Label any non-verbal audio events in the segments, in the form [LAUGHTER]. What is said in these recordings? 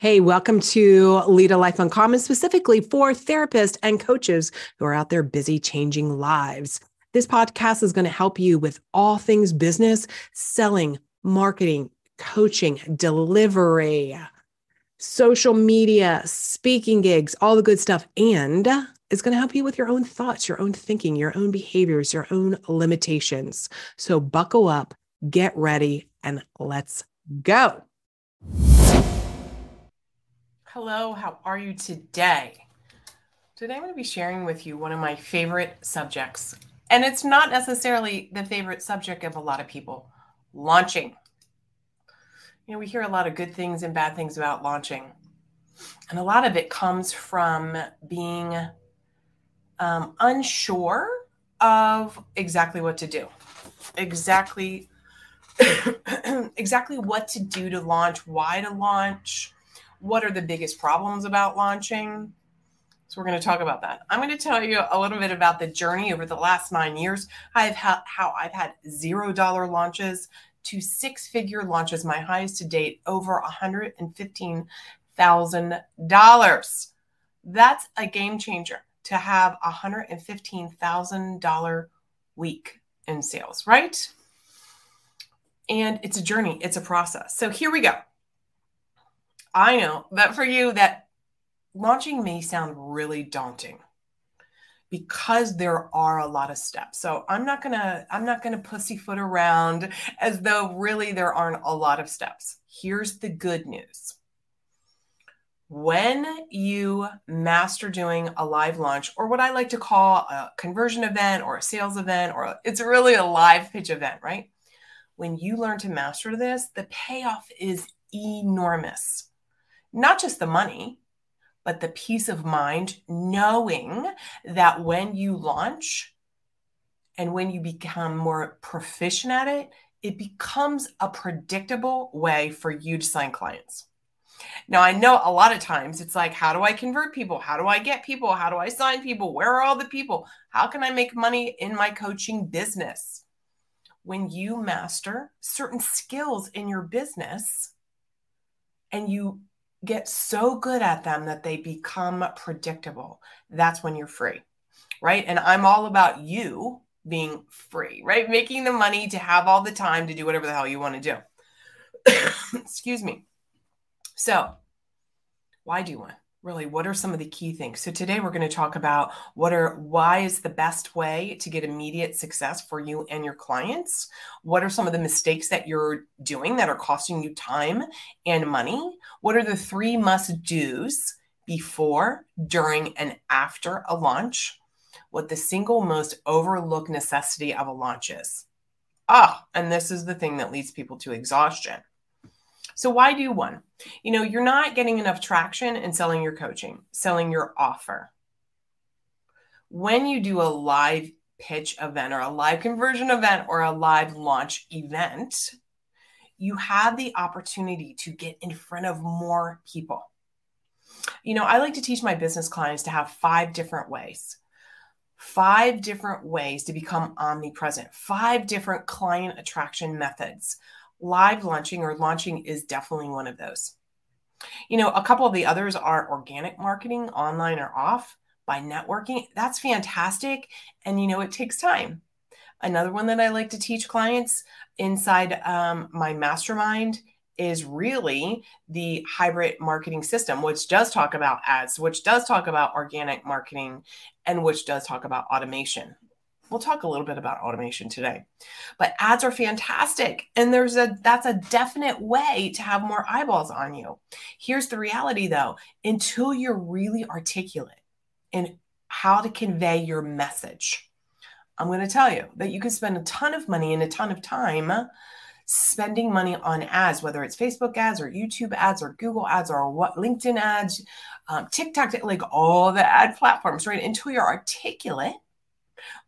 Hey, welcome to Lead a Life Uncommon, specifically for therapists and coaches who are out there busy changing lives. This podcast is going to help you with all things business, selling, marketing, coaching, delivery, social media, speaking gigs, all the good stuff. And it's going to help you with your own thoughts, your own thinking, your own behaviors, your own limitations. So buckle up, get ready, and let's go. Hello, how are you today? Today I'm going to be sharing with you one of my favorite subjects. And it's not necessarily the favorite subject of a lot of people launching. You know, we hear a lot of good things and bad things about launching. And a lot of it comes from being um, unsure of exactly what to do, exactly [COUGHS] exactly what to do to launch, why to launch, what are the biggest problems about launching? So we're going to talk about that. I'm going to tell you a little bit about the journey over the last nine years. I've had how I've had zero dollar launches to six figure launches, my highest to date, over $115,000. That's a game changer to have a $115,000 week in sales, right? And it's a journey, it's a process. So here we go. I know that for you, that launching may sound really daunting because there are a lot of steps. So I'm not gonna I'm not gonna pussyfoot around as though really there aren't a lot of steps. Here's the good news. When you master doing a live launch, or what I like to call a conversion event or a sales event, or it's really a live pitch event, right? When you learn to master this, the payoff is enormous not just the money, but the peace of mind knowing that when you launch and when you become more proficient at it, it becomes a predictable way for you to sign clients. Now, I know a lot of times it's like, how do I convert people? How do I get people? How do I sign people? Where are all the people? How can I make money in my coaching business? When you master certain skills in your business and you get so good at them that they become predictable. That's when you're free, right? And I'm all about you being free, right? Making the money to have all the time to do whatever the hell you want to do. [COUGHS] Excuse me. So, why do one? Really what are some of the key things? So today we're going to talk about what are why is the best way to get immediate success for you and your clients? What are some of the mistakes that you're doing that are costing you time and money? What are the three must do's before during and after a launch? What the single most overlooked necessity of a launch is? Ah and this is the thing that leads people to exhaustion so why do one? You know, you're not getting enough traction in selling your coaching, selling your offer. When you do a live pitch event or a live conversion event or a live launch event, you have the opportunity to get in front of more people. You know, I like to teach my business clients to have five different ways five different ways to become omnipresent, five different client attraction methods, live launching or launching is definitely one of those. You know, a couple of the others are organic marketing, online or off, by networking. That's fantastic. And, you know, it takes time. Another one that I like to teach clients inside um, my mastermind is really the hybrid marketing system, which does talk about ads, which does talk about organic marketing, and which does talk about automation. We'll talk a little bit about automation today. But ads are fantastic and there's a that's a definite way to have more eyeballs on you. Here's the reality though, until you're really articulate in how to convey your message. I'm going to tell you that you can spend a ton of money and a ton of time spending money on ads, whether it's Facebook ads or YouTube ads or Google ads or what LinkedIn ads, um, TikTok, like all the ad platforms, right? Until you're articulate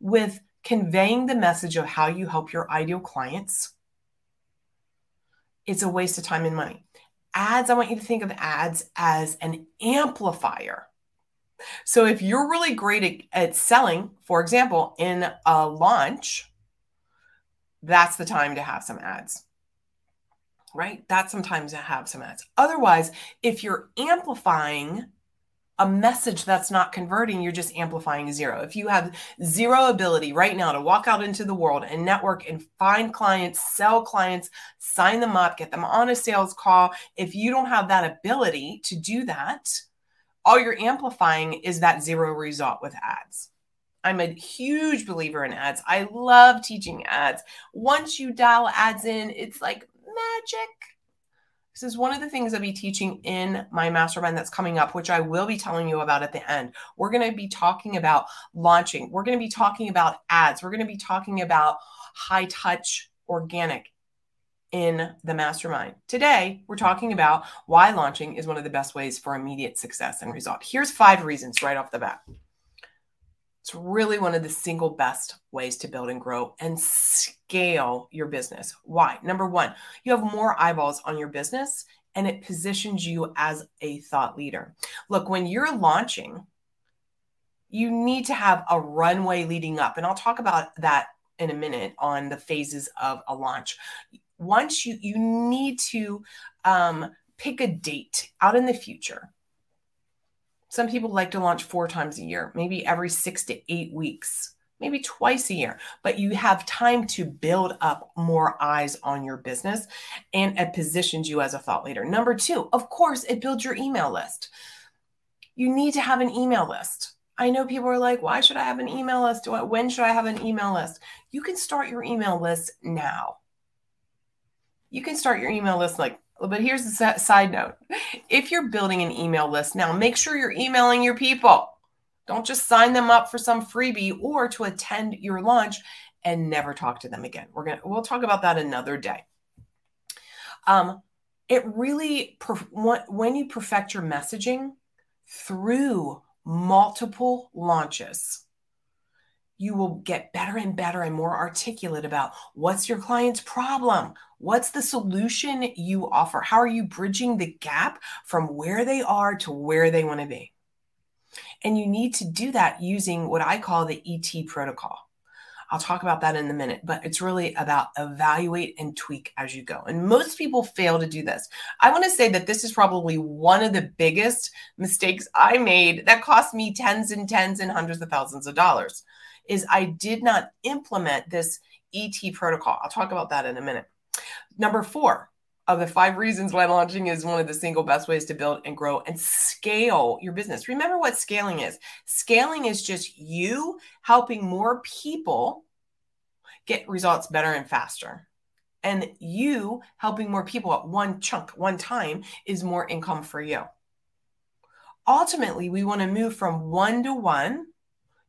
with conveying the message of how you help your ideal clients, it's a waste of time and money. Ads, I want you to think of ads as an amplifier. So if you're really great at, at selling, for example, in a launch, that's the time to have some ads. right? That sometimes to have some ads. Otherwise, if you're amplifying a message that's not converting, you're just amplifying zero. If you have zero ability right now to walk out into the world and network and find clients, sell clients, sign them up, get them on a sales call, if you don't have that ability to do that, all you're amplifying is that zero result with ads. I'm a huge believer in ads. I love teaching ads. Once you dial ads in, it's like magic. This is one of the things I'll be teaching in my mastermind that's coming up, which I will be telling you about at the end. We're going to be talking about launching. We're going to be talking about ads. We're going to be talking about high touch organic in the mastermind. Today, we're talking about why launching is one of the best ways for immediate success and result. Here's five reasons right off the bat. It's really one of the single best ways to build and grow and scale your business. Why? Number one, you have more eyeballs on your business and it positions you as a thought leader. Look, when you're launching, you need to have a runway leading up. And I'll talk about that in a minute on the phases of a launch. Once you you need to um, pick a date out in the future some people like to launch four times a year, maybe every six to eight weeks, maybe twice a year, but you have time to build up more eyes on your business and it positions you as a thought leader. Number two, of course, it builds your email list. You need to have an email list. I know people are like, why should I have an email list? When should I have an email list? You can start your email list now. You can start your email list like but here's the side note if you're building an email list now, make sure you're emailing your people. Don't just sign them up for some freebie or to attend your launch and never talk to them again. We're gonna we'll talk about that another day. Um, it really when you perfect your messaging through multiple launches, you will get better and better and more articulate about what's your client's problem, What's the solution you offer? How are you bridging the gap from where they are to where they want to be? And you need to do that using what I call the ET protocol. I'll talk about that in a minute, but it's really about evaluate and tweak as you go. And most people fail to do this. I want to say that this is probably one of the biggest mistakes I made that cost me tens and tens and hundreds of thousands of dollars is I did not implement this ET protocol. I'll talk about that in a minute. Number four of the five reasons why launching is one of the single best ways to build and grow and scale your business. Remember what scaling is scaling is just you helping more people get results better and faster. And you helping more people at one chunk, one time, is more income for you. Ultimately, we want to move from one to one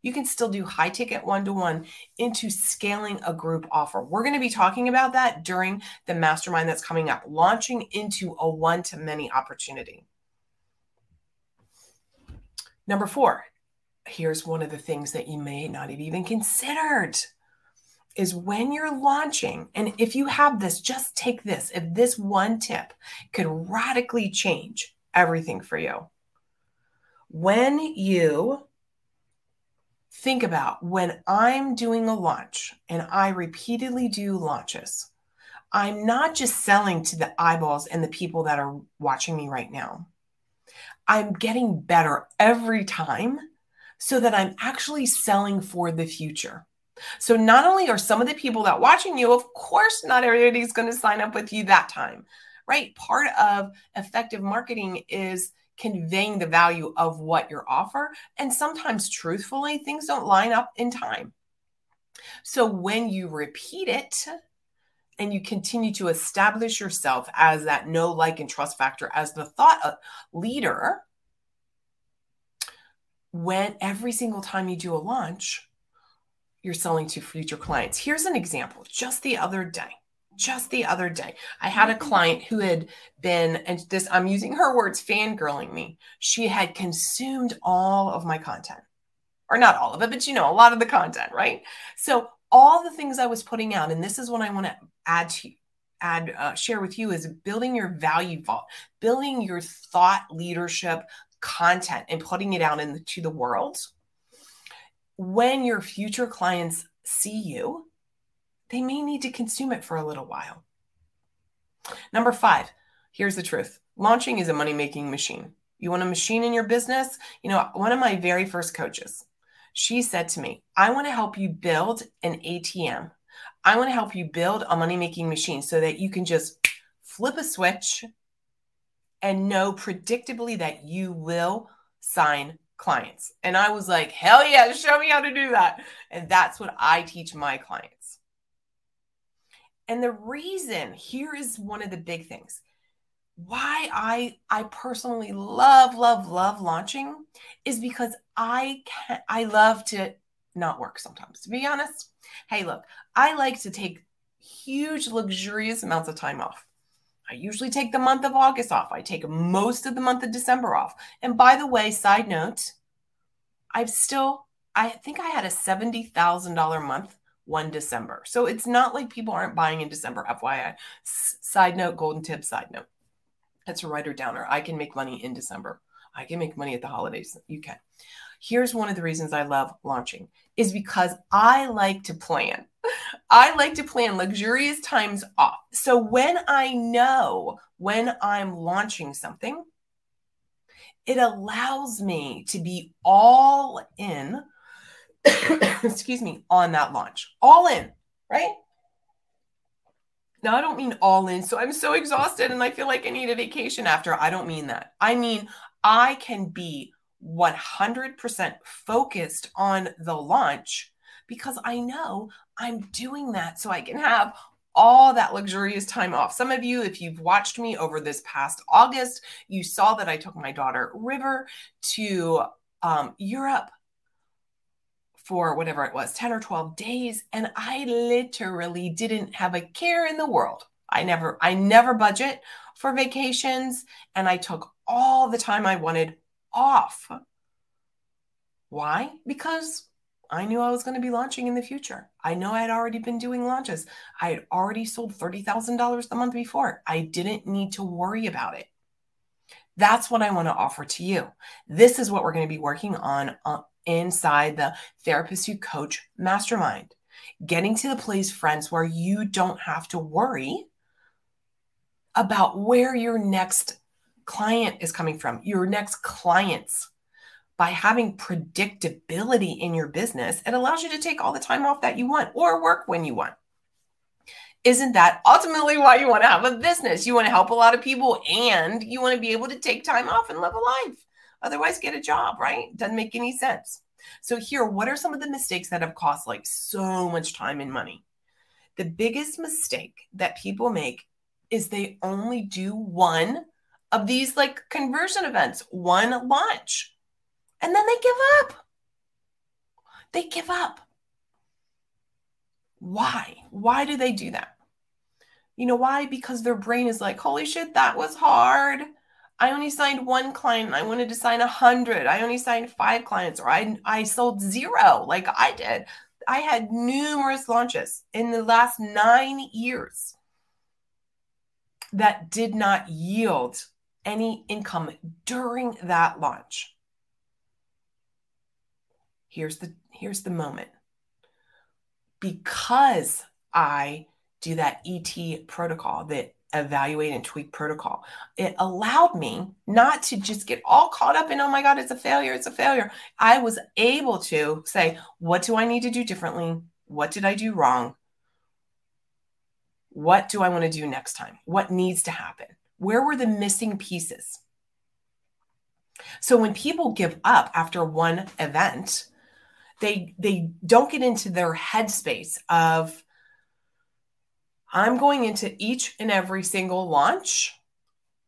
you can still do high ticket one to one into scaling a group offer. We're going to be talking about that during the mastermind that's coming up, launching into a one to many opportunity. Number four, here's one of the things that you may not have even considered is when you're launching, and if you have this, just take this. If this one tip could radically change everything for you, when you think about when I'm doing a launch and I repeatedly do launches, I'm not just selling to the eyeballs and the people that are watching me right now. I'm getting better every time so that I'm actually selling for the future. So not only are some of the people that watching you, of course, not everybody's going to sign up with you that time, right? Part of effective marketing is conveying the value of what your offer. And sometimes, truthfully, things don't line up in time. So when you repeat it, and you continue to establish yourself as that no like, and trust factor as the thought uh, leader, when every single time you do a launch, you're selling to future clients. Here's an example just the other day just the other day, I had a client who had been, and this, I'm using her words, fangirling me. She had consumed all of my content, or not all of it, but you know, a lot of the content, right? So, all the things I was putting out, and this is what I want to add to add, uh, share with you is building your value vault, building your thought leadership content and putting it out into the world. When your future clients see you, they may need to consume it for a little while. Number five, here's the truth launching is a money making machine. You want a machine in your business? You know, one of my very first coaches, she said to me, I want to help you build an ATM. I want to help you build a money making machine so that you can just flip a switch and know predictably that you will sign clients. And I was like, hell yeah, show me how to do that. And that's what I teach my clients. And the reason here is one of the big things why I I personally love love love launching is because I can I love to not work sometimes. To be honest, hey, look, I like to take huge luxurious amounts of time off. I usually take the month of August off. I take most of the month of December off. And by the way, side note, I've still I think I had a $70,000 month one December. So it's not like people aren't buying in December, FYI. Side note, golden tip, side note. That's a writer downer. I can make money in December. I can make money at the holidays. You can. Here's one of the reasons I love launching is because I like to plan. [LAUGHS] I like to plan luxurious times off. So when I know when I'm launching something, it allows me to be all in, [COUGHS] excuse me, on that launch. All in, right? Now, I don't mean all in. So I'm so exhausted and I feel like I need a vacation after. I don't mean that. I mean, I can be 100% focused on the launch because I know I'm doing that so I can have all that luxurious time off. Some of you, if you've watched me over this past August, you saw that I took my daughter River to um, Europe for whatever it was 10 or 12 days and i literally didn't have a care in the world i never i never budget for vacations and i took all the time i wanted off why because I knew I was going to be launching in the future. I know I had already been doing launches. I had already sold $30,000 the month before. I didn't need to worry about it. That's what I want to offer to you. This is what we're going to be working on uh, inside the Therapist Who Coach Mastermind. Getting to the place, friends, where you don't have to worry about where your next client is coming from, your next clients by having predictability in your business, it allows you to take all the time off that you want or work when you want. Isn't that ultimately why you want to have a business? You want to help a lot of people and you want to be able to take time off and live a life. Otherwise, get a job, right? Doesn't make any sense. So, here, what are some of the mistakes that have cost like so much time and money? The biggest mistake that people make is they only do one of these like conversion events, one launch. And then they give up. They give up. Why? Why do they do that? You know why? Because their brain is like, holy shit, that was hard. I only signed one client. I wanted to sign a hundred. I only signed five clients, or I I sold zero, like I did. I had numerous launches in the last nine years that did not yield any income during that launch here's the here's the moment because i do that et protocol that evaluate and tweak protocol. It allowed me not to just get all caught up in oh my god it's a failure it's a failure. I was able to say what do i need to do differently? What did i do wrong? What do i want to do next time? What needs to happen? Where were the missing pieces? So when people give up after one event they they don't get into their headspace of I'm going into each and every single launch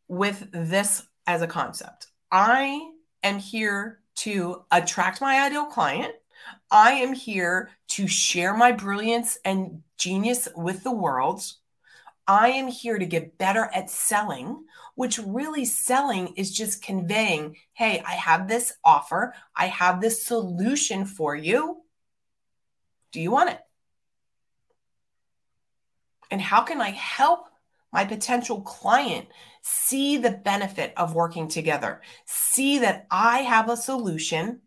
with this as a concept. I am here to attract my ideal client. I am here to share my brilliance and genius with the world. I am here to get better at selling, which really selling is just conveying, hey, I have this offer, I have this solution for you. Do you want it? And how can I help my potential client see the benefit of working together? See that I have a solution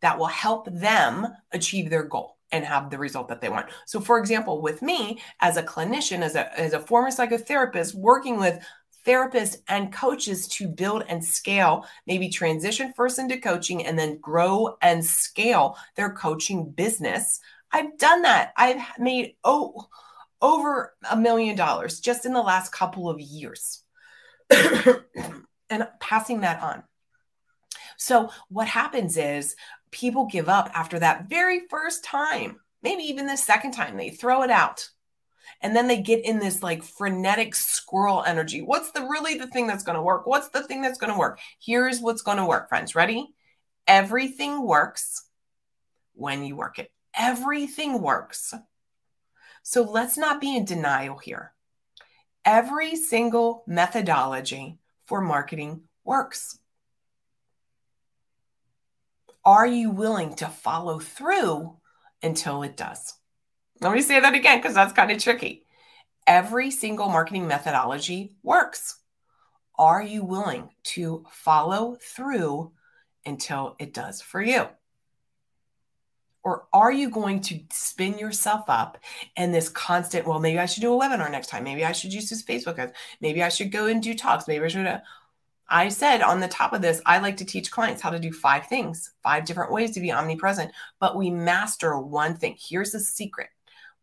that will help them achieve their goal. and have the result that they want. So, for example, with me as a clinician, as a, as a former psychotherapist, working with therapists and coaches to build and scale, maybe transition first into coaching and then grow and scale their coaching business. I've done that. I've made oh over a million dollars just in the last couple of years [COUGHS] and passing that on. So, what happens is people give up after that very first time, maybe even the second time, they throw it out. And then they get in this like frenetic squirrel energy. What's the really the thing that's going to work? What's the thing that's going to work? Here's what's going to work, friends. Ready? Everything works when you work it. Everything works. So let's not be in denial here. Every single methodology for marketing works. Are you willing to follow through until it does? Let me say that again because that's kind of tricky. Every single marketing methodology works. Are you willing to follow through until it does for you? Or are you going to spin yourself up and this constant, well, maybe I should do a webinar next time. Maybe I should use this Facebook ads. Maybe I should go and do talks. Maybe I should. Uh, I said on the top of this, I like to teach clients how to do five things, five different ways to be omnipresent, but we master one thing. Here's the secret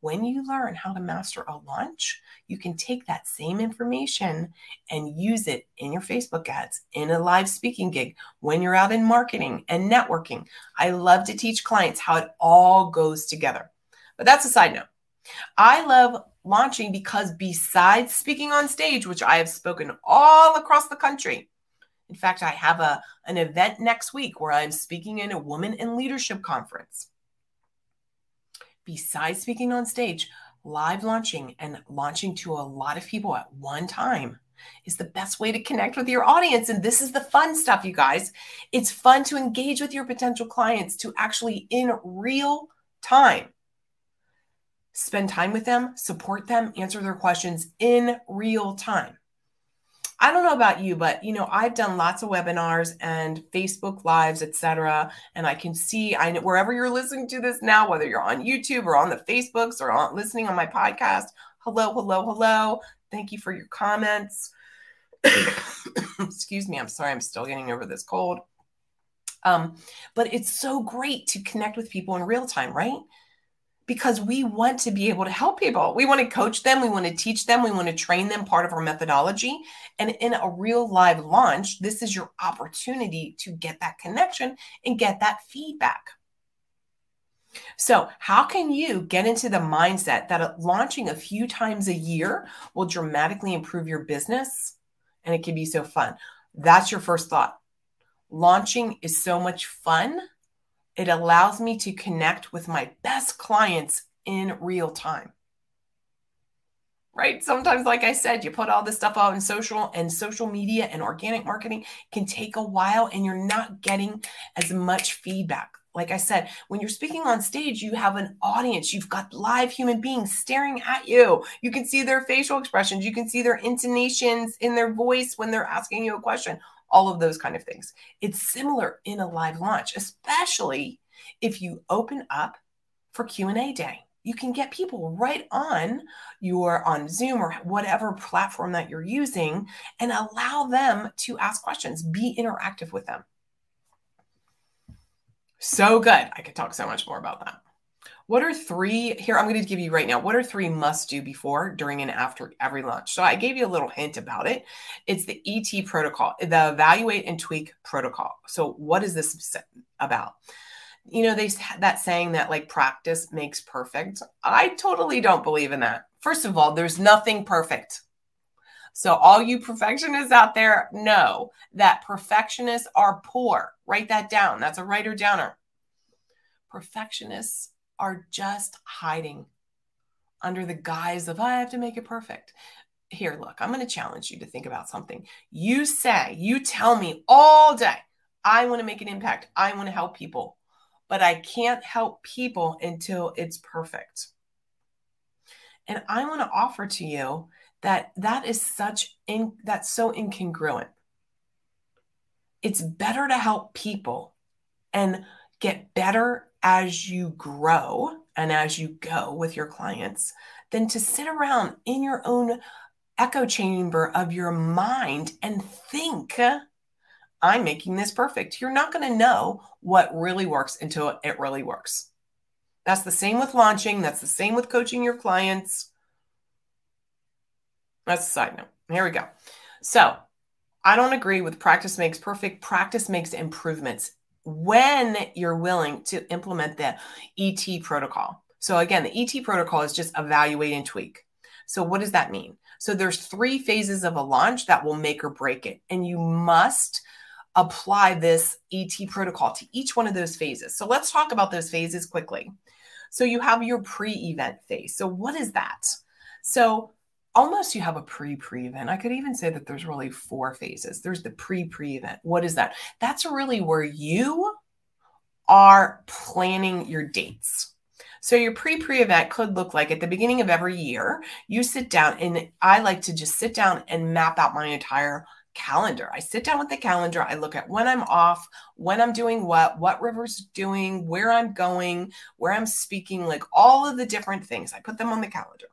when you learn how to master a launch, you can take that same information and use it in your Facebook ads, in a live speaking gig, when you're out in marketing and networking. I love to teach clients how it all goes together. But that's a side note. I love launching because besides speaking on stage, which I have spoken all across the country, in fact, I have a, an event next week where I'm speaking in a woman in leadership conference besides speaking on stage, live launching and launching to a lot of people at one time is the best way to connect with your audience. And this is the fun stuff, you guys. It's fun to engage with your potential clients to actually, in real time, spend time with them, support them, answer their questions in real time. I don't know about you, but you know, I've done lots of webinars and Facebook lives, etc. And I can see I wherever you're listening to this now, whether you're on YouTube or on the Facebooks or on listening on my podcast. Hello, hello, hello. Thank you for your comments. [COUGHS] Excuse me, I'm sorry, I'm still getting over this cold. Um, but it's so great to connect with people in real time, right? Because we want to be able to help people. We want to coach them, we want to teach them, we want to train them part of our methodology. And in a real live launch, this is your opportunity to get that connection and get that feedback. So, how can you get into the mindset that launching a few times a year will dramatically improve your business and it can be so fun? That's your first thought. Launching is so much fun it allows me to connect with my best clients in real time. Right? Sometimes, like I said, you put all this stuff out in social and social media and organic marketing can take a while and you're not getting as much feedback. Like I said, when you're speaking on stage, you have an audience. You've got live human beings staring at you. You can see their facial expressions. You can see their intonations in their voice when they're asking you a question all of those kind of things. It's similar in a live launch, especially if you open up for Q&A day. You can get people right on your on Zoom or whatever platform that you're using and allow them to ask questions, be interactive with them. So good. I could talk so much more about that. What are three here? I'm going to give you right now. What are three must do before, during, and after every launch? So I gave you a little hint about it. It's the ET protocol, the evaluate and tweak protocol. So what is this about? You know, they that saying that like practice makes perfect. I totally don't believe in that. First of all, there's nothing perfect. So all you perfectionists out there know that perfectionists are poor. Write that down. That's a writer downer. Perfectionists are just hiding under the guise of, I have to make it perfect. Here, look, I'm going to challenge you to think about something. You say, you tell me all day, I want to make an impact. I want to help people, but I can't help people until it's perfect. And I want to offer to you that that is such in that's so incongruent. It's better to help people and get better as you grow and as you go with your clients than to sit around in your own echo chamber of your mind and think I'm making this perfect. You're not going to know what really works until it really works. That's the same with launching. That's the same with coaching your clients. That's a side note. Here we go. So I don't agree with practice makes perfect. Practice makes improvements when you're willing to implement the ET protocol. So again, the ET protocol is just evaluate and tweak. So what does that mean? So there's three phases of a launch that will make or break it. And you must apply this ET protocol to each one of those phases. So let's talk about those phases quickly. So you have your pre-event phase. So what is that? So almost you have a pre pre event. I could even say that there's really four phases. There's the pre pre event. What is that? That's really where you are planning your dates. So your pre pre event could look like at the beginning of every year, you sit down and I like to just sit down and map out my entire calendar. I sit down with the calendar, I look at when I'm off, when I'm doing what, what River's doing, where I'm going, where I'm speaking, like all of the different things. I put them on the calendar.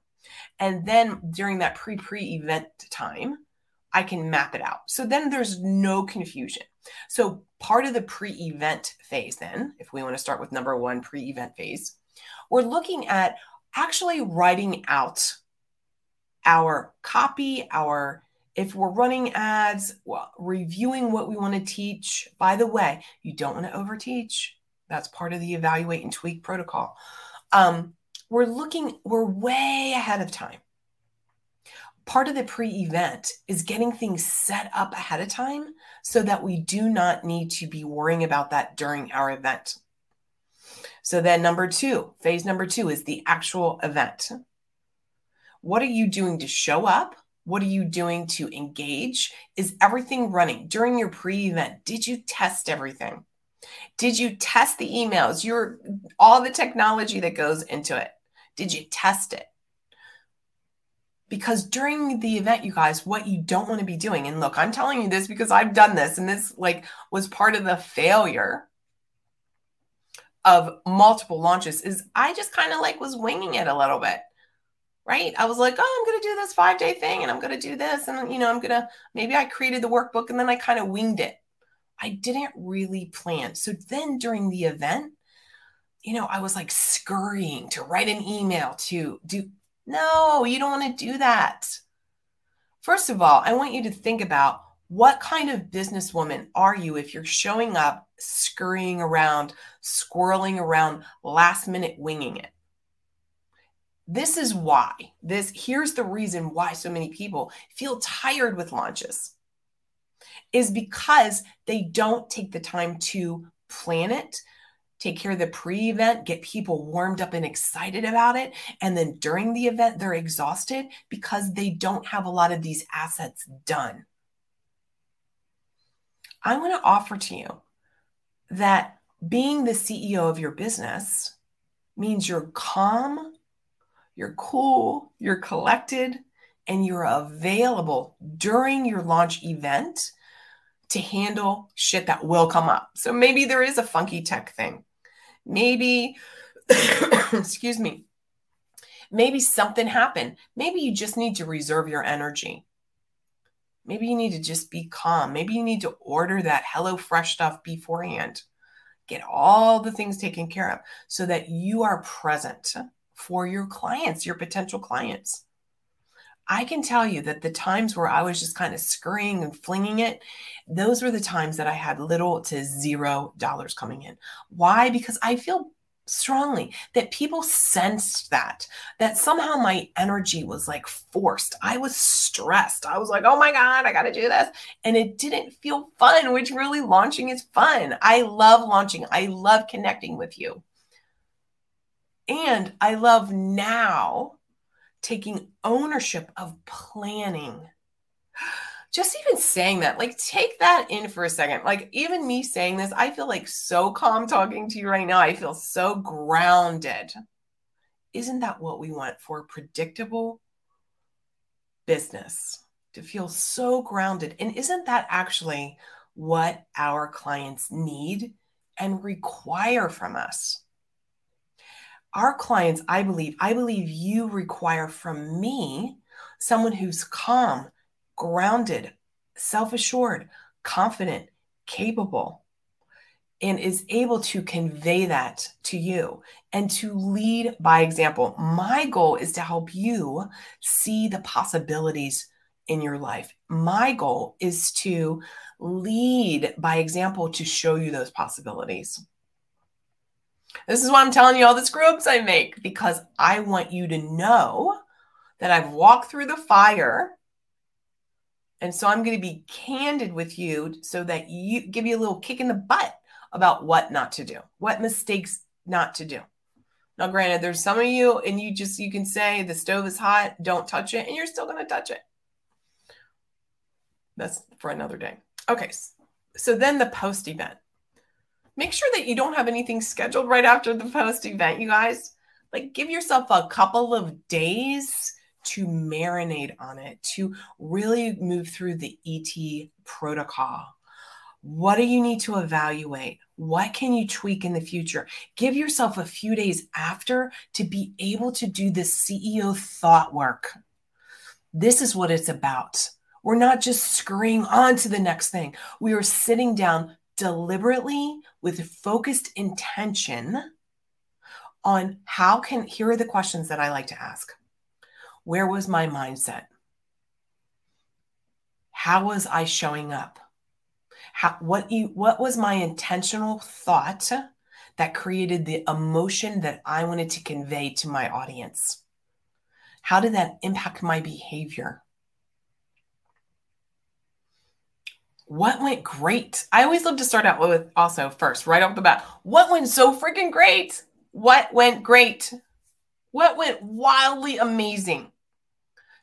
And then during that pre pre event time, I can map it out. So then there's no confusion. So part of the pre event phase, then, if we want to start with number one pre event phase, we're looking at actually writing out our copy, our if we're running ads, well, reviewing what we want to teach. By the way, you don't want to overteach. That's part of the evaluate and tweak protocol. Um, we're looking, we're way ahead of time. Part of the pre event is getting things set up ahead of time so that we do not need to be worrying about that during our event. So, then number two, phase number two is the actual event. What are you doing to show up? What are you doing to engage? Is everything running during your pre event? Did you test everything? Did you test the emails? Your all the technology that goes into it. Did you test it? Because during the event, you guys, what you don't want to be doing, and look, I'm telling you this because I've done this, and this like was part of the failure of multiple launches, is I just kind of like was winging it a little bit right? I was like, oh, I'm going to do this five day thing and I'm going to do this. And, you know, I'm going to, maybe I created the workbook and then I kind of winged it. I didn't really plan. So then during the event, you know, I was like scurrying to write an email to do. No, you don't want to do that. First of all, I want you to think about what kind of businesswoman are you if you're showing up, scurrying around, squirreling around, last minute winging it? This is why. This here's the reason why so many people feel tired with launches. Is because they don't take the time to plan it, take care of the pre event, get people warmed up and excited about it. And then during the event, they're exhausted because they don't have a lot of these assets done. I want to offer to you that being the CEO of your business means you're calm, you're cool, you're collected, and you're available during your launch event to handle shit that will come up. So maybe there is a funky tech thing. Maybe, [COUGHS] excuse me, maybe something happened. Maybe you just need to reserve your energy. Maybe you need to just be calm. Maybe you need to order that Hello Fresh stuff beforehand. Get all the things taken care of so that you are present for your clients, your potential clients. I can tell you that the times where I was just kind of scurrying and flinging it, those were the times that I had little to zero dollars coming in. Why? Because I feel strongly that people sensed that, that somehow my energy was like forced. I was stressed. I was like, oh my God, I got to do this. And it didn't feel fun, which really launching is fun. I love launching, I love connecting with you. And I love now taking ownership of planning. Just even saying that, like, take that in for a second. Like, even me saying this, I feel like so calm talking to you right now. I feel so grounded. Isn't that what we want for predictable business? To feel so grounded. And isn't that actually what our clients need and require from us? Our clients, I believe, I believe you require from me someone who's calm, grounded, self assured, confident, capable, and is able to convey that to you and to lead by example. My goal is to help you see the possibilities in your life. My goal is to lead by example to show you those possibilities. This is why I'm telling you all the screw ups I make because I want you to know that I've walked through the fire. And so I'm going to be candid with you so that you give you a little kick in the butt about what not to do, what mistakes not to do. Now, granted, there's some of you, and you just you can say the stove is hot, don't touch it, and you're still going to touch it. That's for another day. Okay, so then the post event. Make sure that you don't have anything scheduled right after the post event, you guys. Like, give yourself a couple of days to marinate on it, to really move through the ET protocol. What do you need to evaluate? What can you tweak in the future? Give yourself a few days after to be able to do the CEO thought work. This is what it's about. We're not just scurrying on to the next thing. We are sitting down deliberately with focused intention on how can here are the questions that I like to ask. Where was my mindset? How was I showing up? How, what you what was my intentional thought that created the emotion that I wanted to convey to my audience? How did that impact my behavior? What went great? I always love to start out with also first, right off the bat. What went so freaking great? What went great? What went wildly amazing?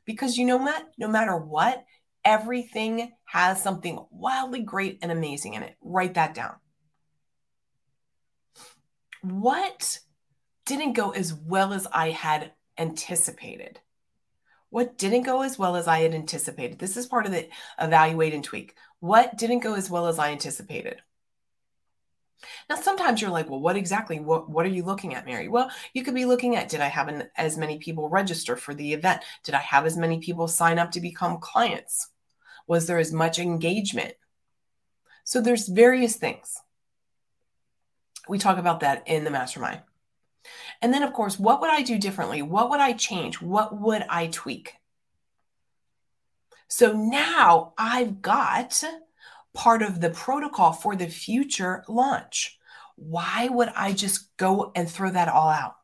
Because you know what? No matter what, everything has something wildly great and amazing in it. Write that down. What didn't go as well as I had anticipated? What didn't go as well as I had anticipated? This is part of the evaluate and tweak. What didn't go as well as I anticipated? Now, sometimes you're like, well, what exactly? What, what are you looking at, Mary? Well, you could be looking at did I have an, as many people register for the event? Did I have as many people sign up to become clients? Was there as much engagement? So there's various things. We talk about that in the mastermind. And then, of course, what would I do differently? What would I change? What would I tweak? So now I've got part of the protocol for the future launch. Why would I just go and throw that all out?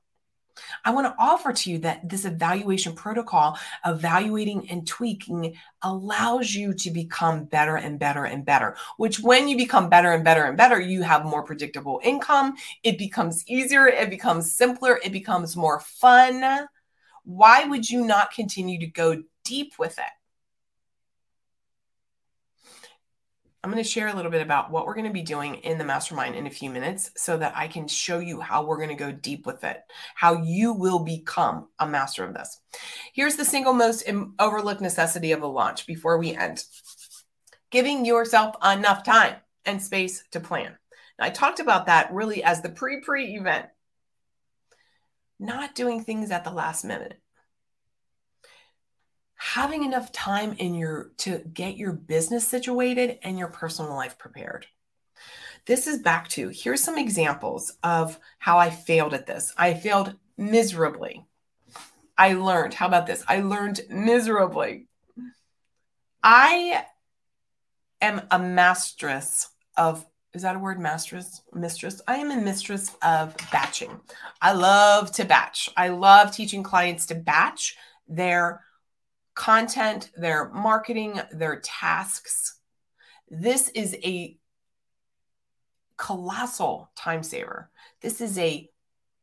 I want to offer to you that this evaluation protocol, evaluating and tweaking, allows you to become better and better and better. Which, when you become better and better and better, you have more predictable income. It becomes easier, it becomes simpler, it becomes more fun. Why would you not continue to go deep with it? I'm going to share a little bit about what we're going to be doing in the mastermind in a few minutes so that I can show you how we're going to go deep with it, how you will become a master of this. Here's the single most overlooked necessity of a launch before we end giving yourself enough time and space to plan. Now, I talked about that really as the pre pre event, not doing things at the last minute having enough time in your to get your business situated and your personal life prepared. This is back to here's some examples of how I failed at this. I failed miserably. I learned, how about this? I learned miserably. I am a mistress of is that a word mistress mistress i am a mistress of batching i love to batch i love teaching clients to batch their content, their marketing, their tasks. This is a colossal time saver. This is a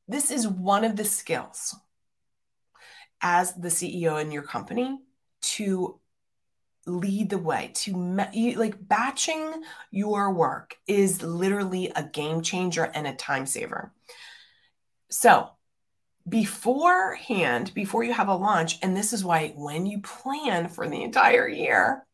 this is one of the skills as the CEO in your company to lead the way to like batching your work is literally a game changer and a time saver. So, beforehand, before you have a launch, and this is why when you plan for the entire year,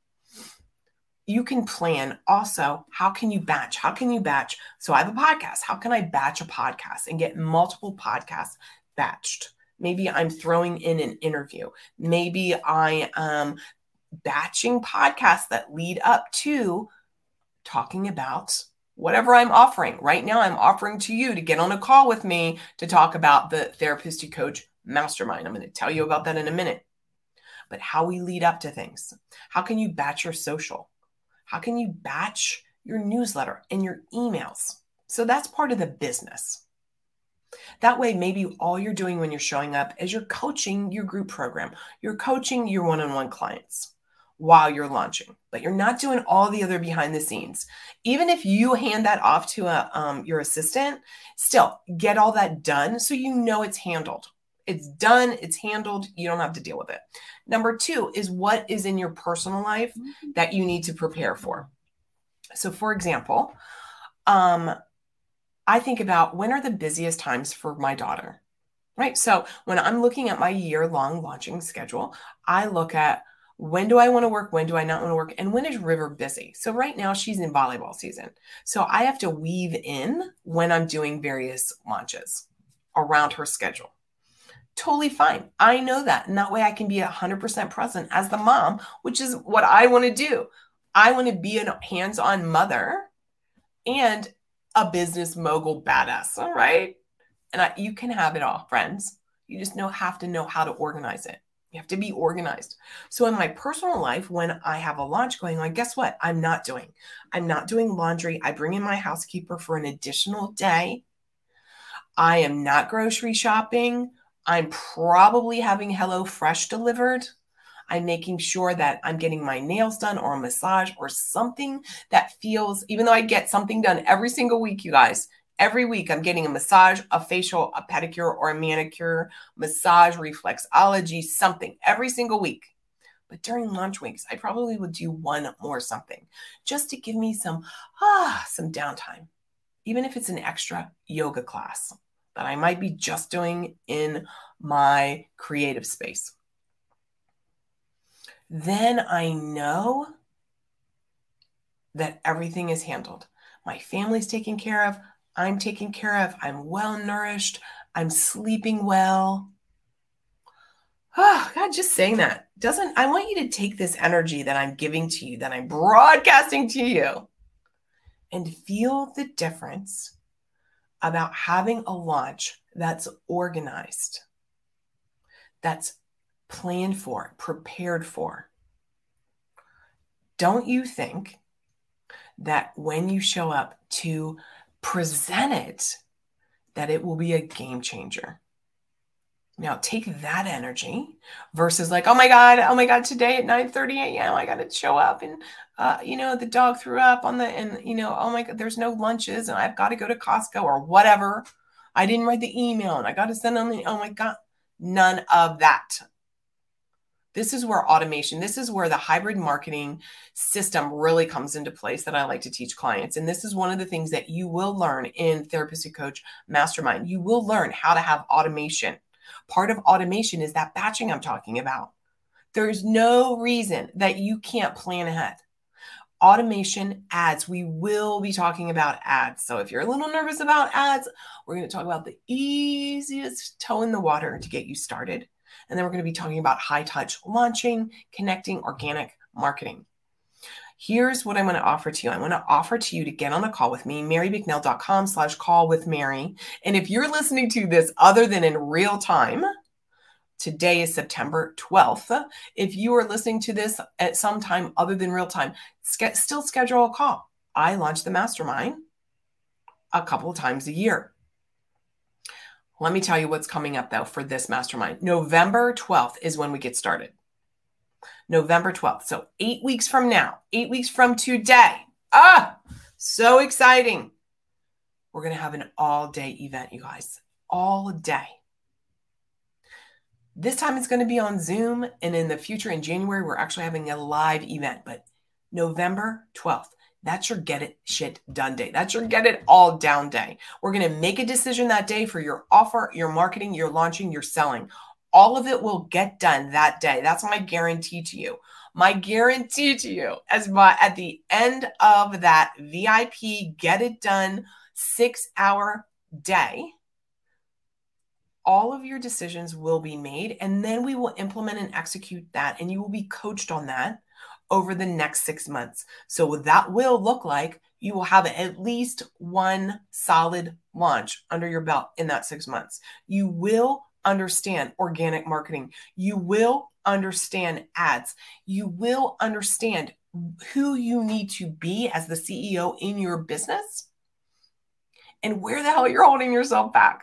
you can plan also how can you batch how can you batch so i have a podcast how can i batch a podcast and get multiple podcasts batched. Maybe I'm throwing in an interview. Maybe I am batching podcasts that lead up to talking about whatever I'm offering. Right now, I'm offering to you to get on a call with me to talk about the Therapist to Coach Mastermind. I'm going to tell you about that in a minute. But how we lead up to things. How can you batch your social? How can you batch your newsletter and your emails? So that's part of the business. That way, maybe all you're doing when you're showing up is you're coaching your group program, you're coaching your one on one clients while you're launching, but you're not doing all the other behind the scenes. Even if you hand that off to a, um, your assistant, still get all that done so you know it's handled. It's done, it's handled, you don't have to deal with it. Number two is what is in your personal life mm-hmm. that you need to prepare for. So, for example, um, I think about when are the busiest times for my daughter, right? So when I'm looking at my year long launching schedule, I look at when do I want to work? When do I not want to work? And when is River busy? So right now she's in volleyball season. So I have to weave in when I'm doing various launches around her schedule. Totally fine. I know that. And that way I can be 100% present as the mom, which is what I want to do. I want to be a hands on mother and a business mogul badass. All right. And I, you can have it all, friends. You just know have to know how to organize it. You have to be organized. So in my personal life, when I have a launch going on, guess what? I'm not doing. I'm not doing laundry. I bring in my housekeeper for an additional day. I am not grocery shopping. I'm probably having Hello Fresh delivered. I'm making sure that I'm getting my nails done or a massage or something that feels, even though I get something done every single week, you guys, every week I'm getting a massage, a facial, a pedicure, or a manicure, massage, reflexology, something every single week. But during lunch weeks, I probably would do one more something just to give me some ah some downtime. Even if it's an extra yoga class that I might be just doing in my creative space then I know that everything is handled. My family's taken care of. I'm taken care of. I'm well nourished. I'm sleeping well. Oh, God, just saying that doesn't, I want you to take this energy that I'm giving to you, that I'm broadcasting to you, and feel the difference about having a launch that's organized, that's planned for, prepared for. Don't you think that when you show up to present it, that it will be a game changer? Now take that energy versus like, oh my God, oh my God, today at 9 30 a.m. I gotta show up and uh, you know, the dog threw up on the and you know, oh my god, there's no lunches and I've got to go to Costco or whatever. I didn't write the email and I got to send on the oh my god, none of that. This is where automation, this is where the hybrid marketing system really comes into place that I like to teach clients. And this is one of the things that you will learn in Therapist Coach Mastermind. You will learn how to have automation. Part of automation is that batching I'm talking about. There's no reason that you can't plan ahead. Automation ads. We will be talking about ads. So if you're a little nervous about ads, we're going to talk about the easiest toe in the water to get you started and then we're going to be talking about high touch launching, connecting, organic marketing. Here's what I'm going to offer to you. I'm going to offer to you to get on a call with me, marybicknell.com slash call with Mary. And if you're listening to this other than in real time, today is September 12th. If you are listening to this at some time other than real time, still schedule a call. I launch the mastermind a couple of times a year. Let me tell you what's coming up though for this mastermind. November 12th is when we get started. November 12th. So, eight weeks from now, eight weeks from today. Ah, so exciting. We're going to have an all day event, you guys. All day. This time it's going to be on Zoom. And in the future, in January, we're actually having a live event. But November 12th, that's your get it shit done day. That's your get it all down day. We're going to make a decision that day for your offer, your marketing, your launching, your selling. All of it will get done that day. That's my guarantee to you. My guarantee to you as my at the end of that VIP get it done 6 hour day all of your decisions will be made, and then we will implement and execute that, and you will be coached on that over the next six months. So, that will look like you will have at least one solid launch under your belt in that six months. You will understand organic marketing. You will understand ads. You will understand who you need to be as the CEO in your business and where the hell you're holding yourself back.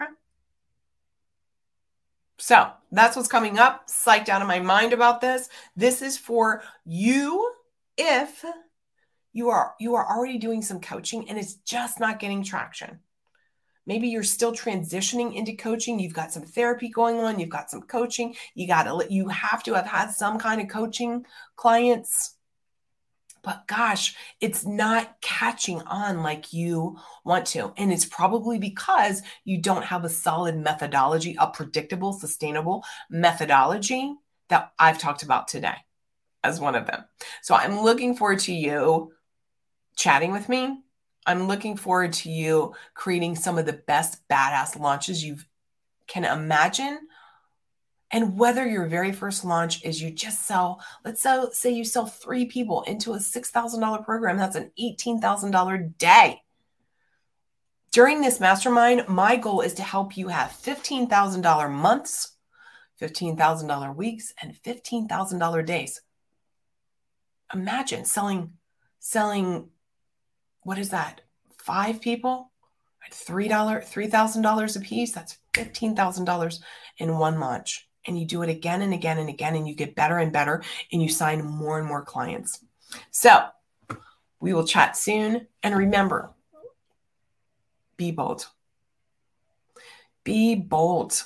So that's what's coming up. Psyched out of my mind about this. This is for you if you are you are already doing some coaching and it's just not getting traction. Maybe you're still transitioning into coaching. You've got some therapy going on. You've got some coaching. You got to you have to have had some kind of coaching clients but gosh, it's not catching on like you want to. And it's probably because you don't have a solid methodology, a predictable, sustainable methodology that I've talked about today as one of them. So I'm looking forward to you chatting with me. I'm looking forward to you creating some of the best badass launches you can imagine and whether your very first launch is you just sell, let's say you sell three people into a $6,000 program, that's an $18,000 day. During this mastermind, my goal is to help you have $15,000 months, $15,000 weeks, and $15,000 days. Imagine selling, selling, what is that? Five people, at $3, $3,000 a piece. That's $15,000 in one launch and you do it again and again and again, and you get better and better, and you sign more and more clients. So we will chat soon. And remember, be bold. Be bold.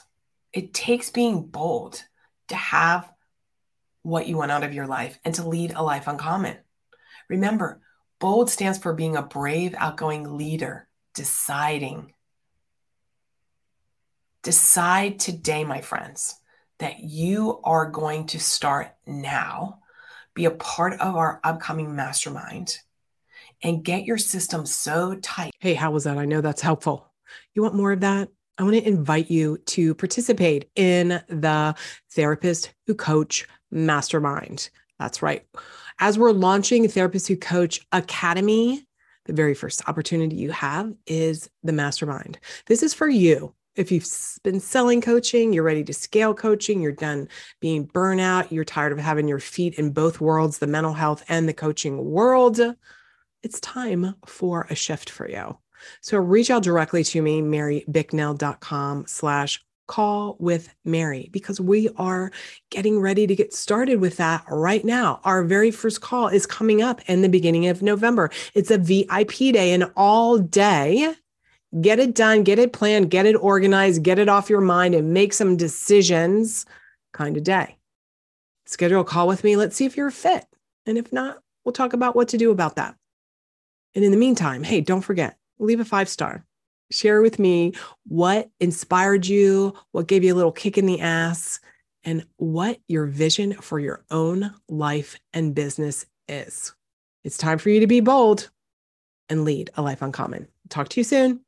It takes being bold to have what you want out of your life and to lead a life uncommon. Remember, bold stands for being a brave, outgoing leader, deciding. Decide today, my friends that you are going to start now, be a part of our upcoming mastermind, and get your system so tight. Hey, how was that? I know that's helpful. You want more of that? I want to invite you to participate in the Therapist Who Coach Mastermind. That's right. As we're launching Therapist Who Coach Academy, the very first opportunity you have is the mastermind. This is for you if you've been selling coaching, you're ready to scale coaching, you're done being burnout, you're tired of having your feet in both worlds, the mental health and the coaching world, it's time for a shift for you. So reach out directly to me, marybicknell.com slash call with Mary, because we are getting ready to get started with that right now. Our very first call is coming up in the beginning of November. It's a VIP day and all day get it done, get it planned, get it organized, get it off your mind, and make some decisions kind of day. Schedule a call with me. Let's see if you're fit. And if not, we'll talk about what to do about that. And in the meantime, hey, don't forget, leave a five star. Share with me what inspired you, what gave you a little kick in the ass, and what your vision for your own life and business is. It's time for you to be bold and lead a life uncommon. Talk to you soon.